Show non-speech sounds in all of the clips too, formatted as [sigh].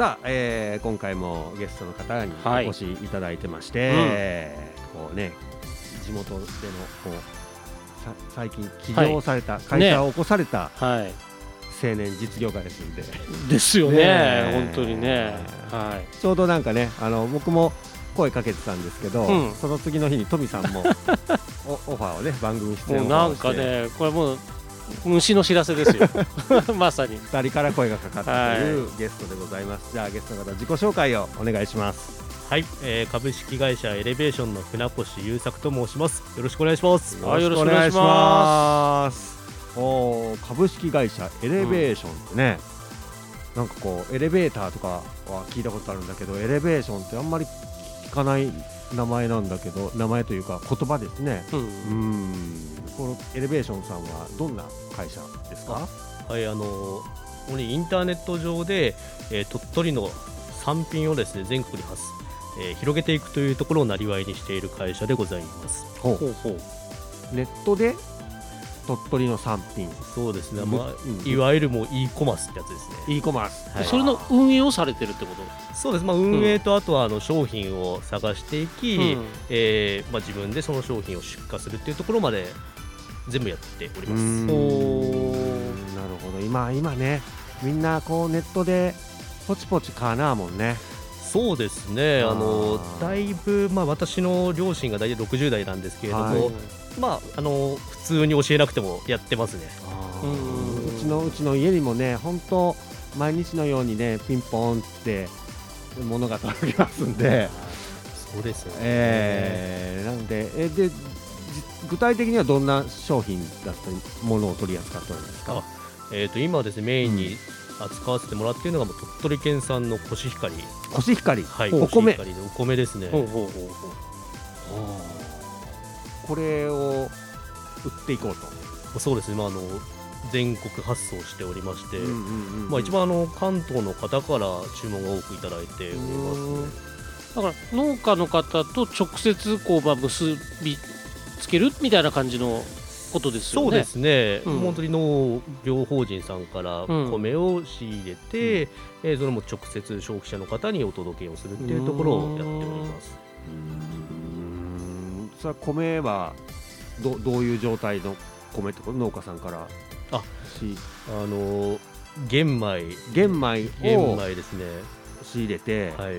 さあ、えー今回もゲストの方にはい。お越しいただいてまして、こうね地元でのこうさ最近起業された、会社を起こされたはい。青年実業家ですんで、ですよね。ねえ。本当にね。はい。ちょうどなんかねあの僕も声かけてたんですけど、うん。その次の日にトミさんもおオファーをね番組出演もうなんかねこれもう虫の知らせですよ。[laughs] まさに。二人から声がかかったというゲストでございます、じゃあゲストの方自己紹介をお願いします。はい、えー株式会社エレベーションの船越優作と申します。よろしくお願いします。はいよろしくお願いしまます。おー株式会社エレベーションってね、なんかこうエレベーターとかは聞いたことあるんだけどエレベーションってあんまり聞かない名前なんだけど名前というか言葉ですね。うん。うんこのエレベーションさんはどんな会社ですか？はい、あのー主にインターネット上で、えー鳥取の産品をですね全国に発す、えー広げていくというところをなりわいにしている会社でございます。ほう。ほうほう。ネットで鳥取の産品。そうですね、むまあ、うん。いわゆるもう e コマースってやつですね。e コマース、はい。それの運営をされてるってこそうです、まあ、運営とあとはあの商品を探していき、と、うん。えーまあ、自分でその商品を出荷するっていうところまで全部やっております。なるほど。今今ねみんなこうネットでポチポチ買わなもんね。そうですね、あのだいぶ、まあ、私の両親が大体60代なんですけれども、はい。まあ、あの普通に教えなくてもやってますね。うちのうちの家にもね本当毎日のようにねピンポンって物が届きますんで、そうですよね、えー、なのでえでじ具体的にはどんな商品だったりものを取り扱っておるんですか？えー、と今ですねメインに扱わせてもらっているのがもう鳥取県産のコシヒカリ、コシヒカリ、はい、お米？お米ですね。ほうほうほうほう。これを売っていこうと、そうですね、まあ、あの全国発送しておりまして、まあ、一番あの関東の方から注文が多くいただいておりますね。だから農家の方と直接こうまあ結びつけるみたいな感じのことですよね。そうですね、うん。本当に農業法人さんからうん。米を仕入れて、えーそれも直接消費者の方にお届けをするっていうところをやっております。うん。それは米はどどういう状態の米ってこと農家さんからあしあの玄米。玄米玄を米ですね、仕入れて、はい、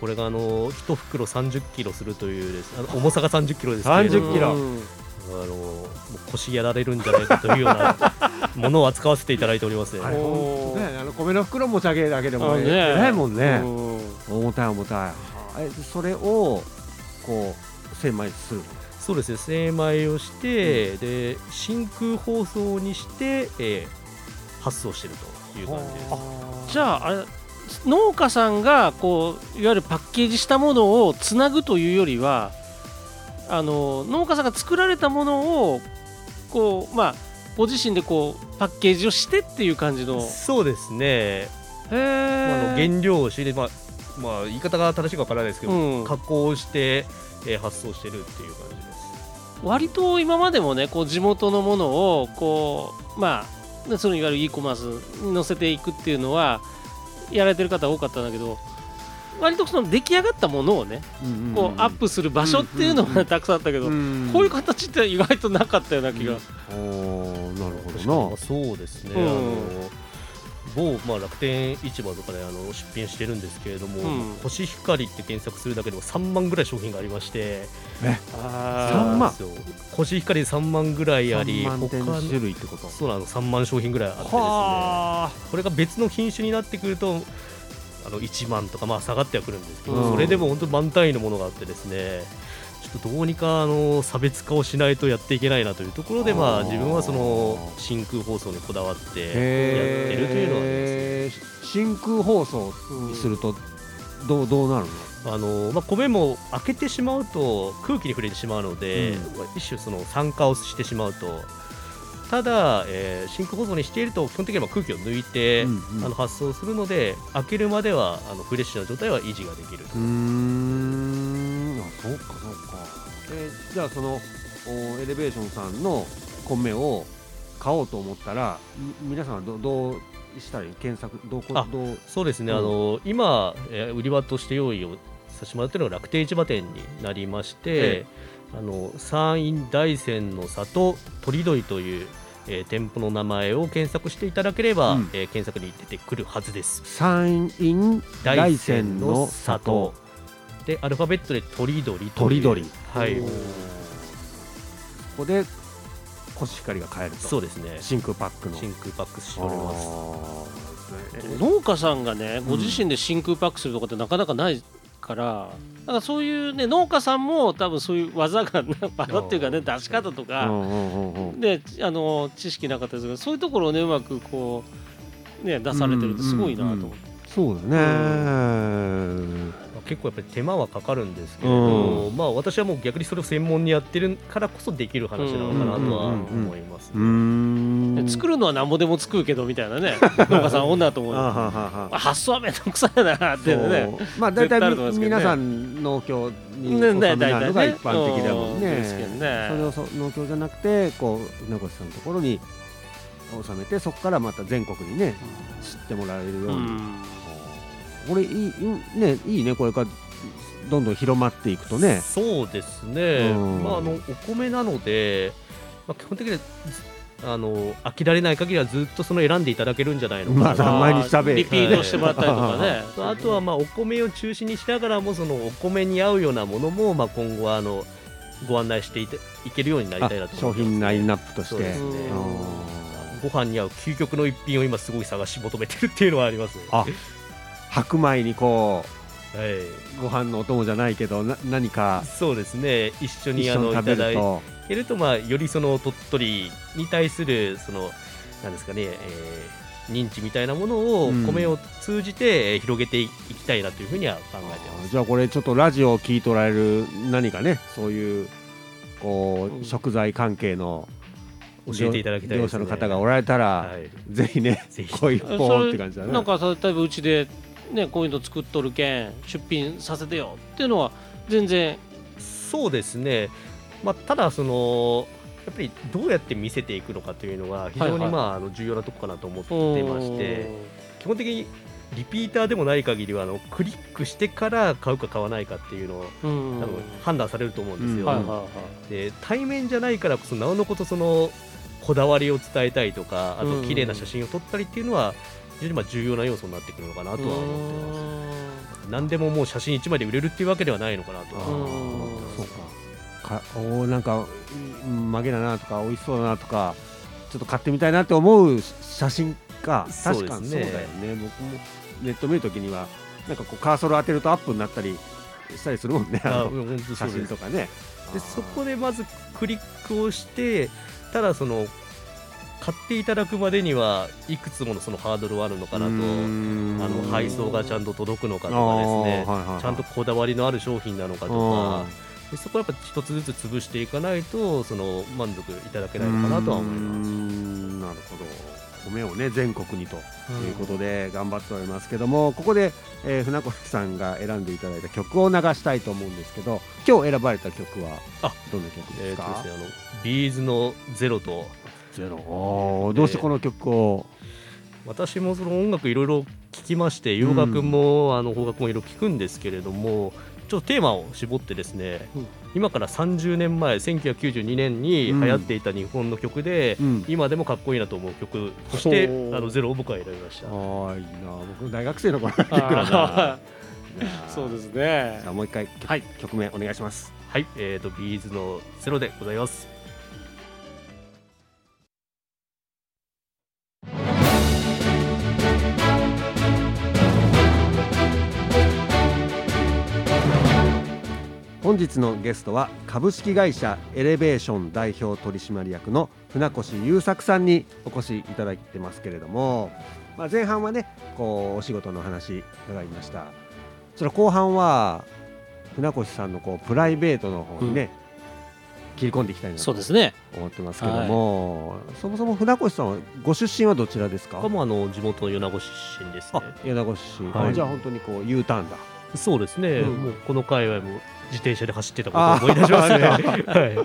これがあの1袋30キロするというです。あの重さが30キロですけれども。30キロ。うんあの腰やられるんじゃないかというような [laughs] ものを扱わせていただいております。ね。あれおーほんとねあの米の袋持ち上げるだけでもあね。えらいもんね。うん。重たい重たい。えそれをこう精米する。そうですね。精米をして、で真空包装にして、えー発送してるという感じです。じゃああれ農家さんがこういわゆるパッケージしたものをつなぐというよりはあの農家さんが作られたものをこうまあご自身でこうパッケージをしてっていう感じの。へそうですね、まあ、あのえ原料を仕入れ、まあまあ、言い方が正しいかわからないですけど、うん。加工して、えー発送してるっていう感じです。割と今までもねこう地元のものをこうまあそのいわゆる e コマースに載せていくっていうのはやられてる方多かったんだけど割とその出来上がったものをねこうアップする場所っていうのうんうんうん。がたくさんあったけど、ん。こういう形って意外となかったような気が、おーなるほあそうですね、うん。あの某、まあ、楽天市場とかであの出品してるんですけれども、うん。コシヒカリって検索するだけでも3万ぐらい商品がありまして。あ3万？そう。なんですよコシヒカリ3万ぐらいあどり3万種類ってこと？そうなの3万商品ぐらいあってですね。はこれが別の品種になってくるとあの1万とかまあ下がってはくるんですけど、うん。それでも本当に満単位のものがあってですねちょっとどうにかあの差別化をしないとやっていけないなというところでまあ自分はその真空包装にこだわってやってへるというのはすね。え真空包装にするとどうどうなるの？あのまあ、米も開けてしまうと空気に触れてしまうので、うん。一種その酸化をしてしまうと。ただ、えー真空包装にしていると基本的には空気を抜いて、うんうん。あの発送するので開けるまではあのフレッシュな状態は維持ができるうーん。あそうかそうか。えーじゃあそのおエレベーションさんの米を買おうと思ったらみ皆さんはどどうしたらいい？検索どこあどう？そうですね、うん。あの今、えー売り場として用意をさせてもらっているのが楽天市場店になりまして、えあの山陰大山の里鳥鳥という、えー店舗の名前を検索していただければ、うん。えー検索に出てくるはずです。山陰大山の里でアルファベットで鳥鳥という。鳥鳥。はい。ここでコシヒカリが買えると。そうですね。真空パックの。真空パックしております。農家さんがねん。ご自身で真空パックするとかってなかなかないからだからそういうね農家さんも多分そういう技が [laughs] 技っていうかね出し方とうかであの知識なかったですけどそういうところをねうまくこうね出されてるってすごいなと思って。そうだね結構やっぱり手間はかかるんですけれど、うまあ私はもう逆にそれを専門にやってるからこそできる話なのかなとは思います、うーんで作るのはなんぼでも作るけどみたいなね。[laughs] 農家さん女だと思うあはよはは。あ発想はめんどくさいなっていう。ねまあ大体ね。皆さん農協にね納めになるのが大体ね。一般的だもんうん。ねね。それをそ農協じゃなくてこう船越さんのところに納めてそこからまた全国にね知ってもらえるように、うんこれいいいねいいねこれからどんどん広まっていくとね。そうですね、うん。まあ、あのお米なので、まあ、基本的にあの飽きられない限りはずっとその選んでいただけるんじゃないのかな。と、まあ毎日食べリピートしてもらったりとかね。[laughs] あとはまあお米を中心にしながらもそのお米に合うようなものもまあ今後はあのご案内していていけるようになりたいなと商思ってます品ラインナップとして。ご飯に合う究極の一品を今すごい探し求めてるっていうのはありますね。あ白米にこはい。うご飯のお供じゃないけどな何かそうですね。一緒に一あの食べただいるとけると、まあ、よりその鳥取に対するそのなんですかね、えー認知みたいなものをうん。米を通じてえー広げていきたいなというふうには考えてます。じゃあこれちょっとラジオを聞いとられる何かねそういうこうん。う食材関係の教えていただきたいね。者の方がおられたら、はい、ぜひねぜひ。こう一本って感じだね。なんか例えばうちでねこういうの作っとるけん出品させてよっていうのは全然。そうですね、まあ、ただそのやっぱりどうやって見せていくのかというのが非常に、はいはい。まあ、あの重要なとこかなと思ってまして基本的にリピーターでもない限りはあのクリックしてから買うか買わないかっていうのをうん。多分判断されると思うんですよ。うんはいはいはい。で対面じゃないからこそなおのことそのこだわりを伝えたいとかあうんと綺麗な写真を撮ったりっていうのは非常にまあ重要な要素になってくるのかなとは思ってます。何でももう写真1枚で売れるっていうわけではないのかなとは思ってます。そうか。かおーなんかうん曲げだなとか美味しそうだなとかちょっと買ってみたいなって思う写真か。確かにそうだよね。僕もネット見るときにはなんかこうカーソル当てるとアップになったりしたりするもんね。あのあうん本当そ写真とかね。でそこでまずクリックをしてただその買っていただくまでにはいくつものそのハードルはあるのかなとあの配送がちゃんと届くのかとかですね。ちゃんとこだわりのある商品なのかとか。でそこはやっぱ一つずつ潰していかないとその満足いただけないのかなとは思います。すなるほど。米をね全国にと。い。うことで頑張っておりますけどもここで、えー船越さんが選んでいただいた曲を流したいと思うんですけど今日選ばれた曲はあどんな曲ですか？えーとですね、あのビーズのゼロとゼロどうしてこの曲を、私もその音楽いろいろ聴きまして洋楽も、あの邦楽もいろいろ聴くんですけれどもちょっとテーマを絞ってですね、うん。今から30年前1992年に流行っていた日本の曲で、うん。今でもかっこいいなと思う曲としてあのゼロを僕は選びました。あーいいな。僕大学生の頃の曲だ [laughs] そうですね。じゃあもう一回、はい。曲名お願いします。はい、えーとビーズのゼロでございます。本日のゲストは株式会社エレベーション代表取締役の船越優作さんにお越しいただいてますけれども、まあ、前半はねこうお仕事の話伺いました。それ後半は船越さんのこうプライベートの方にね、切り込んでいきたいなと思ってますけども、そもそも船越さんはご出身はどちらですか？他もあの地元の米子出身ですね。あ米子出身、はい。あじゃあ本当にこう U ターンだそうですね、うん。もうこの界隈も自転車で走ってたことを思い出しますね。あはい、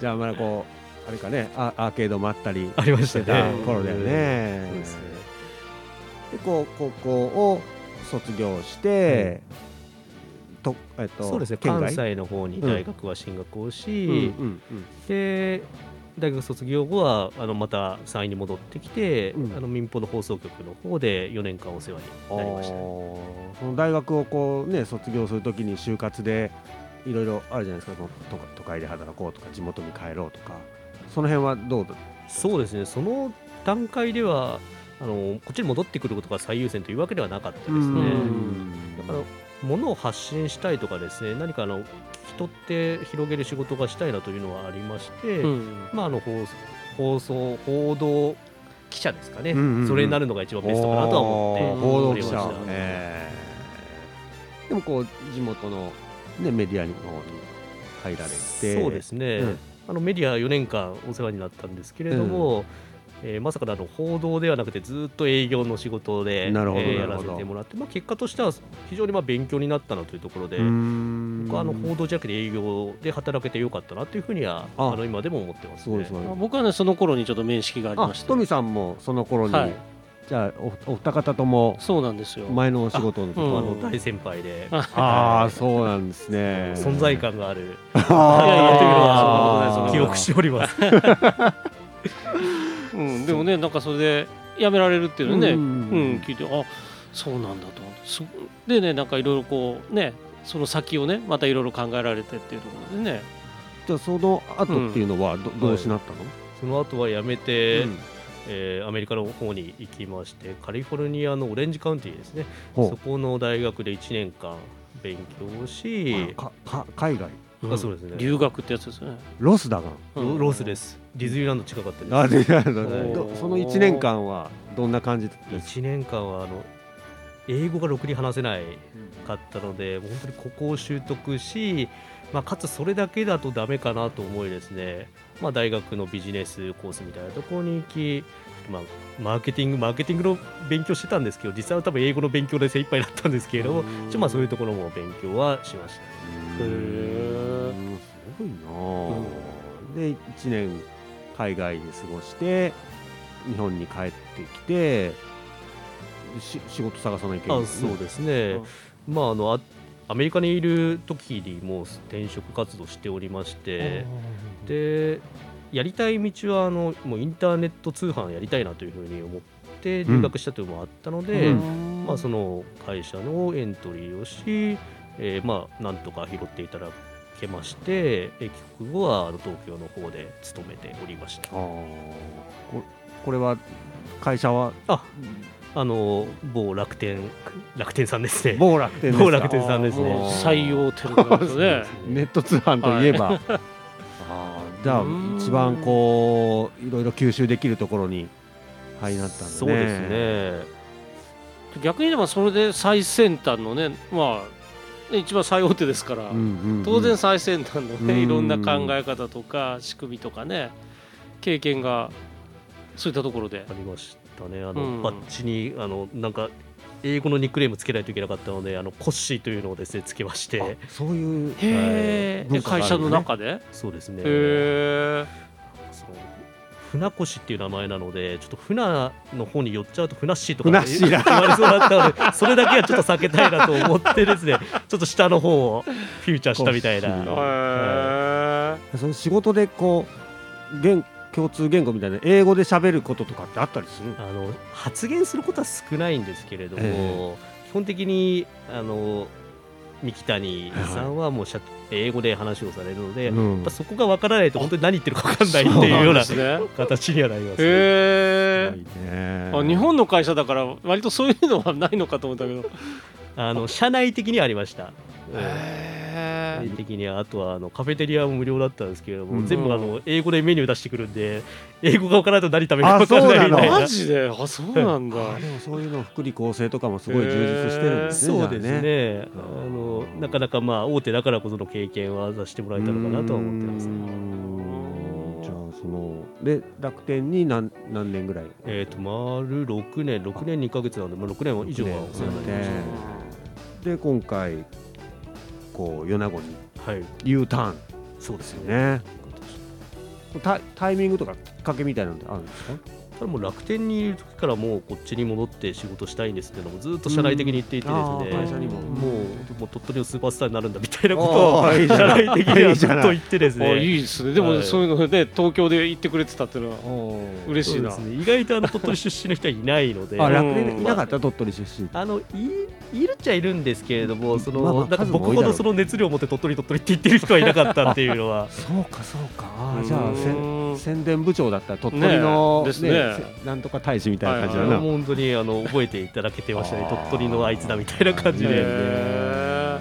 じゃあまだこうあれかねあアーケードもあったりありまししたてね。た頃だよね。でこう高校を卒業して、とえっとそうですね。関西の方に大学は進学をし、うんうんうん。で大学卒業後はあのまた山陰に戻ってきて、うん。あの民放の放送局の方で4年間お世話になりました。あー。その大学をこうね卒業するときに就活でいろいろあるじゃないですか都都会で働こうとか地元に帰ろうとか。その辺はどうだそうですね。その段階ではあのこっちに戻ってくることが最優先というわけではなかったですね。だから物を発信したいとかですね何かあの人って広げる仕事がしたいなというのはありまして、うん。まあ、あの放放送報道記者ですかね、うんうんうん。それになるのが一番ベストかなとは思って報道記者。おりました、えーでもこう地元の、ね、メディアの方に入られて。そうですね、うん。あのメディア4年間お世話になったんですけれども、えーまさかのあの報道ではなくてずっと営業の仕事でなるほどえーやらせてもらって、まあ、結果としては非常にまあ勉強になったなというところで、うーん。僕はあの報道じゃなくて営業で働けてよかったなというふうにはあ。あの今でも思ってますね。そうですね僕はねその頃にちょっと面識がありあまして。富さんもその頃に、はい。じゃあおお二方ともそうなんですよ。前のお仕事の時うんあはの大先輩で。[laughs] あああそうなんですね。存在感がある。あー。[laughs] いやいやというのあーは記憶しております。うん、でもねなんかそれで辞められるっていうのね、ううんん。聞いてあそうなんだと思って。そでねなんかいろいろこうねその先をねまたいろいろ考えられてっていうところでね。じゃあその後っていうのはど,、どうしなったの、その後は辞めて、うん。えーアメリカの方に行きましてカリフォルニアのオレンジカウンティですね。ほそこの大学で1年間勉強しうかか海外？あそうですね。留学ってやつですね、ロスだがうん。ロロスです。ディズニーランド近かったです。あではいどその1年間はどんな感じです1年間はあの英語がろくに話せないかったのでもう本当にここを習得し、まあ、かつそれだけだとダメかなと思いですね、まあ、大学のビジネスコースみたいなところに行き、まあ、マーケティングマーケティングの勉強してたんですけど実際は多分英語の勉強で精一杯だったんですけれども、まあそういうところも勉強はしました。で1年海外で過ごして日本に帰ってきてし仕事探さないといけない。あそうですね、まああのあアメリカにいる時にもう転職活動しておりまして、でやりたい道はあのもうインターネット通販やりたいなというふうに思って留学したというのもあったので、うん。まあ、その会社のエントリーをし、えーまあなんとか拾っていただけましてえー帰国後はあの東京の方で勤めておりました。ここれは会社は？ああの某楽天楽天さんですね。某楽天ですか？某楽天さんですね。採用テレビですね。[laughs] ネット通販といえば、あー。じゃあうん一番こういろいろ吸収できるところに入りなったんだね。そうですね。逆に言えばそれで最先端のねまあね一番最大手ですから、当然最先端のね、うん。いろんな考え方とか仕組みとかね経験がそういったところで。ありましたね。あの、うん。バッジにあのなんか英語のニックネームつけないといけなかったのであのコッシーというのをですねつけまして。あそういうへえ、文化がある会社の中で、そうですね船越っていう名前なのでちょっと船の方に寄っちゃうと船っしーとかっしーだ。言われそうだったのでそれだけはちょっと避けたいなと思ってですね [laughs] ちょっと下の方をフューチャーしたみたいな。はへその仕事でこう言共通言語みたいな英語で喋ることとかってあったりするいあの発言することは少ないんですけれども、え。基本的にあの三木谷さんはもうしゃ英語で話をされるので、うん。ぱそこがわからないと本当に何言ってるかわかんないっていうようなね。形にはなります、ね。へね。あ日本の会社だから割とそういうのはないのかと思ったけど。あの社内的にはありました。うんへ社内的にはあとはあのカフェテリアも無料だったんですけれども、うん。全部あの英語でメニュー出してくるんで英語がわからないと何食べるかわからない。みあそうなの？[laughs] たい。なマジで？あそうなんだ。[laughs] あでもそういうの福利厚生とかもすごい充実してるんですね。そうですね。あのなかなかまあ大手だからこその経験はさせてもらえたのかなとは思ってます。うーん。じゃあそので楽天に何何年ぐらい？えっ、と丸6年6年2ヶ月なので、まあ、6年以上はお世話になりましで今回こう米子に。U ターン。そうですよ。ね。タタイミングとかきっかけみたいなのってあるんですか？ただもう楽天にいる時からもうこっちに戻って仕事したいんですっていうのもずっと社内的に言っていてですね、うんあー会社にも。もうもう鳥取のスーパースターになるんだみたいなことを社内的にはずっと言ってですあねいいですね。でもはい。そういうので東京で行ってくれてたっていうのは嬉しいなそうですね、意外とあの鳥取出身の人はいないので楽天いなかった鳥取出身。あのいいるっちゃいるんですけれどもその、まあまあなんか僕ほどその熱量を持って鳥取鳥取って言ってる人はいなかったっていうのは。そうかそうかじゃあうせん宣伝部長だったら鳥取のですね。せなんとか大使みたいな感じだな、本当にあの覚えていただけてましたね。鳥取のあいつだみたいな感じで、へ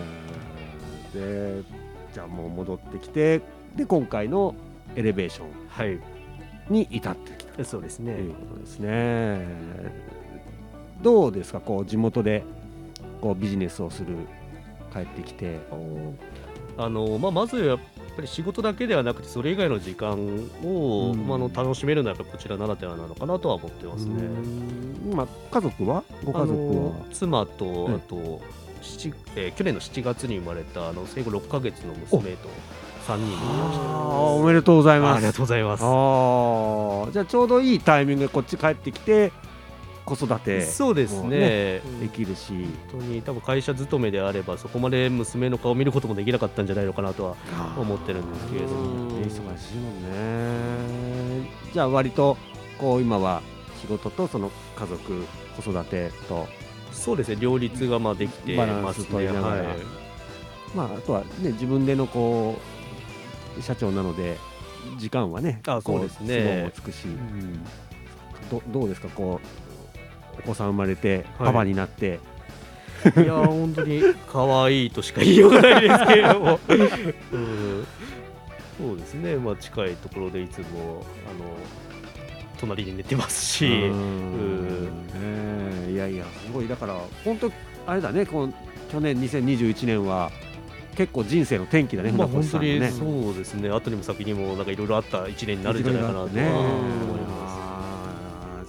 でじゃあもう戻ってきてで今回のエレベーションはい。に至ってきた。そうですというねことですね。どうですか？こう地元でこうビジネスをする帰ってきて。あの、まあ、まずやっぱり仕事だけではなくてそれ以外の時間を、うん。まあ、あの楽しめるのはこちらならではなのかなとは思ってますね。うん。まあ家族は？ご家族は？妻と、うん。あと、七えー去年の7月に生まれたあの生後6ヶ月の娘と3人でいました。おめでとうございます。あありがとうございます。ああじゃあちょうどいいタイミングでこっち帰ってきて子育てそうですね。できるし、本当に多分会社勤めであればそこまで娘の顔を見ることもできなかったんじゃないのかなとは思ってるんですけれども。うん忙しいもんね。じゃあ割とこう今は仕事とその家族子育てとそうですね。両立がまあできてますね。取りながら。はい。まああとはね自分でのこう社長なので時間はねあこそうですね。都合もつくし、どどうですか？こうお子さん生まれてはい。パパになって、いや本当に可愛いとしか言いようがないですけれども、[laughs] うん、そうですね、まあ、近いところでいつもあの隣に寝てますし、いやいやすごい。だから本当あれだね。この去年2021年は結構人生の転機だねまあ、本当にそうですね、後にも先にもなんかいろいろあった1年になるんじゃないかなとは思いねます。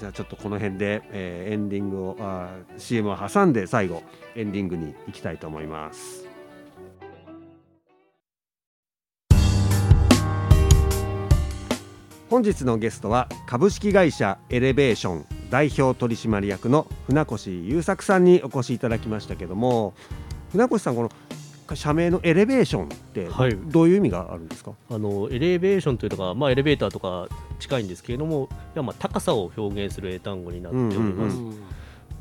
じゃあちょっとこの辺で、えーエンディングをあー CM を挟んで最後エンディングに行きたいと思います。本日のゲストは株式会社エレベーション代表取締役の船越優作さんにお越しいただきましたけども船越さんこの社名のエレベーションってはい。どういう意味があるんですか、あのエレベーションというのが、まあ、エレベーターとか近いんですけれども、いやまあ高さを表現する英単語になっております。うん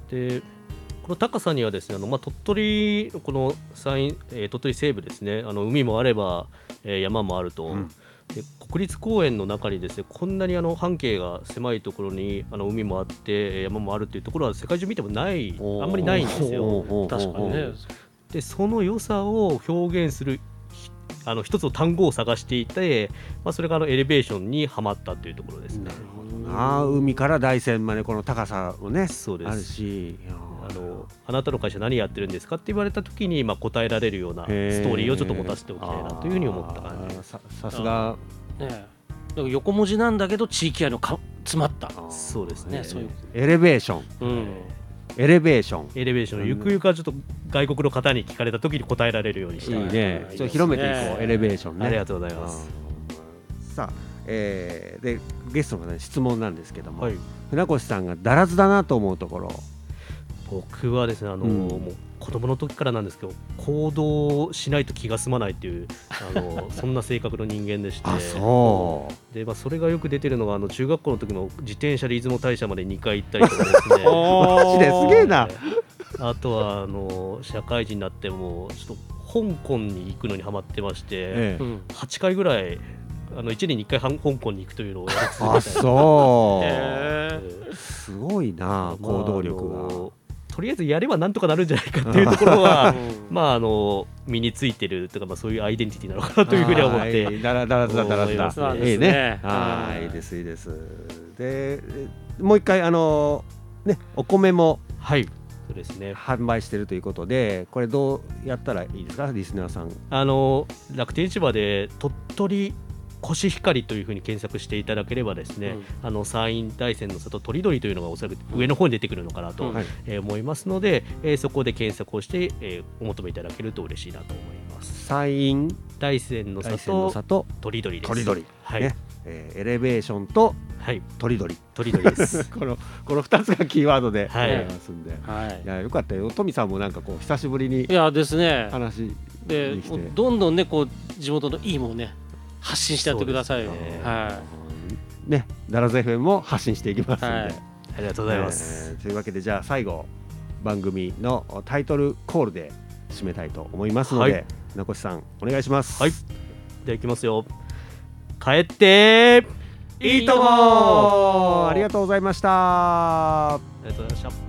でこの高さにはですねあの、まあ、鳥取のこの山陰、えー鳥取西部ですねあの海もあれば、えー山もあると、うん。で国立公園の中にですねこんなにあの半径が狭いところにあの海もあってえー山もあるっていうところは世界中見てもない。あんまりないんですよ。確かにねでその良さを表現するひあの一つの単語を探していて、まあ、それがあのエレベーションにはまったというところですね。ああ海から大山までこの高さもねあるそうですし。あのあなたの会社何やってるんですかって言われた時に、まあ、答えられるようなストへーリーをちょっと持たせておきたいなというふうに思った感じ。ささすが。ね横文字なんだけど地域愛のか詰まった。そうですね。ねそういうエレベーション。うんエレベーション。エレベーション。ゆくゆくはちょっと外国の方に聞かれた時に答えられるようにしたいいいね。はい。ちょっと広めていこう。エレベーションね。ありがとうございます。うん。さあ、えーでゲストの方に質問なんですけども、はい、船越さんがだらずだなと思うところ僕はですねあの、うん。もう子供の時からなんですけど行動しないと気が済まないっていうあの [laughs] そんな性格の人間でして。あそう。で、まあ、それがよく出てるのがあの中学校の時も自転車で出雲大社まで2回行ったりとかですね。[laughs] マジですげえな。あとはあの社会人になってもちょっと香港に行くのにハマってまして、ええ。うん8回ぐらいあの1年に1回香港に行くというのをやり続けてあそう、へえ。すごいなー行動力が、まあとりあえずやればなんとかなるんじゃないかっていうところはうん。まああの身についてるとか、まあ、そういうアイデンティティなのかなというふうには思って。はいだらだらずだだらずだ。思いいいね。ははい。いいいですいいです。でえもう一回あのねお米もはい。そうですね。販売してるということでこれどうやったらいいですか？リスナーさん。あの楽天市場で鳥取コシヒカリというふうに検索していただければですね、あの山陰大山の里鳥鳥というのがおそらく上の方に出てくるのかなと、思いますので、えーそこで検索をして、えーお求めいただけると嬉しいなと思います。山陰大山の大山の里里鳥鳥です鳥鳥はい、ね。えーエレベーションとはい。とりどり。とりどりです。[laughs] このこの2つがキーワードではい。やりますんで、はい。いやよかったよ。トミさんもなんかこう久しぶりにいやですね。話でどんどんねこう地元のいいもんね発信してやってくださいね。はねダラズ FM も発信していきますんで、はい。ありがとうございます、えーというわけでじゃあ最後番組のタイトルコールで締めたいと思いますので、はい。名越さんお願いします。はい。ではいきますよ。帰っていいともありがとうございました。ありがとうございました